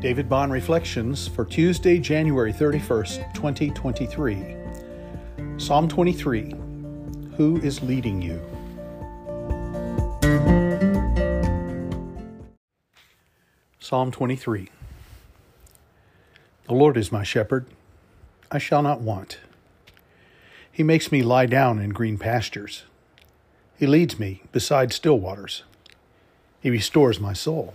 David Bond Reflections for Tuesday, January 31st, 2023. Psalm 23 Who is leading you? Psalm 23 The Lord is my shepherd, I shall not want. He makes me lie down in green pastures. He leads me beside still waters. He restores my soul.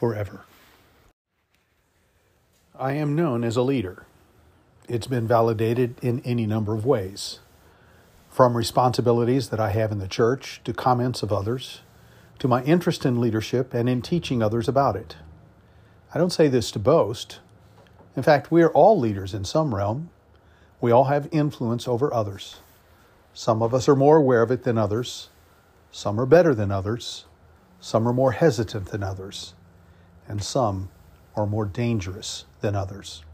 forever. I am known as a leader. It's been validated in any number of ways, from responsibilities that I have in the church to comments of others, to my interest in leadership and in teaching others about it. I don't say this to boast. In fact, we are all leaders in some realm. We all have influence over others. Some of us are more aware of it than others. Some are better than others. Some are more hesitant than others and some are more dangerous than others.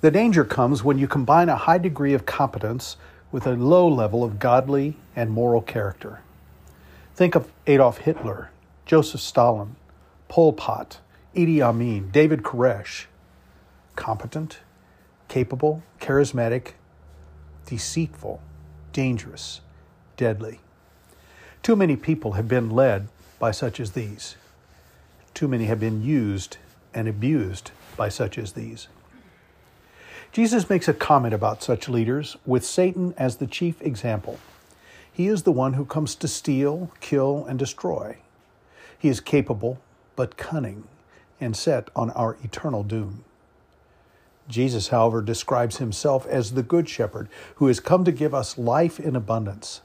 The danger comes when you combine a high degree of competence with a low level of godly and moral character. Think of Adolf Hitler, Joseph Stalin, Pol Pot, Idi Amin, David Koresh. Competent, capable, charismatic, deceitful, dangerous, deadly. Too many people have been led by such as these. Too many have been used and abused by such as these. Jesus makes a comment about such leaders with Satan as the chief example. He is the one who comes to steal, kill, and destroy. He is capable, but cunning, and set on our eternal doom. Jesus, however, describes himself as the Good Shepherd who has come to give us life in abundance.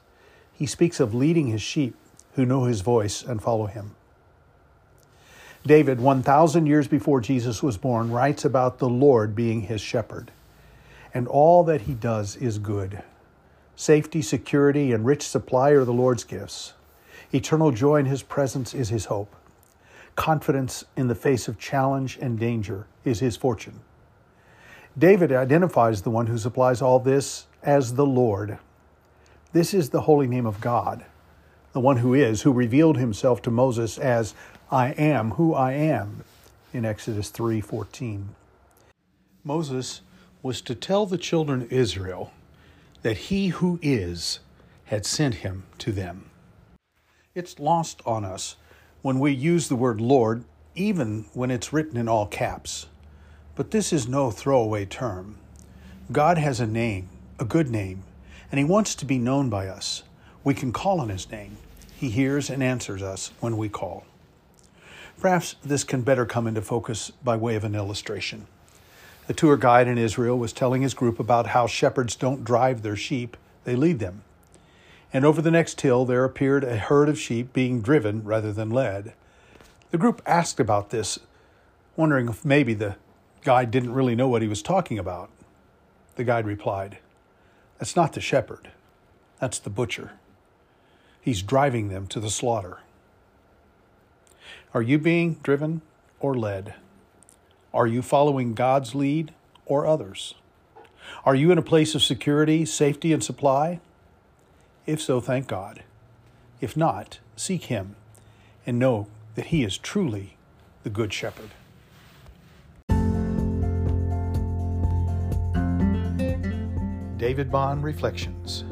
He speaks of leading his sheep who know his voice and follow him. David, 1,000 years before Jesus was born, writes about the Lord being his shepherd. And all that he does is good. Safety, security, and rich supply are the Lord's gifts. Eternal joy in his presence is his hope. Confidence in the face of challenge and danger is his fortune. David identifies the one who supplies all this as the Lord. This is the holy name of God, the one who is, who revealed himself to Moses as I am who I am in Exodus 3:14. Moses was to tell the children of Israel that he who is had sent him to them. It's lost on us when we use the word Lord even when it's written in all caps. But this is no throwaway term. God has a name, a good name, and he wants to be known by us. We can call on his name. He hears and answers us when we call. Perhaps this can better come into focus by way of an illustration. The tour guide in Israel was telling his group about how shepherds don't drive their sheep, they lead them. And over the next hill there appeared a herd of sheep being driven rather than led. The group asked about this, wondering if maybe the guide didn't really know what he was talking about. The guide replied, That's not the shepherd, that's the butcher. He's driving them to the slaughter. Are you being driven or led? Are you following God's lead or others? Are you in a place of security, safety, and supply? If so, thank God. If not, seek Him and know that He is truly the Good Shepherd. David Bond Reflections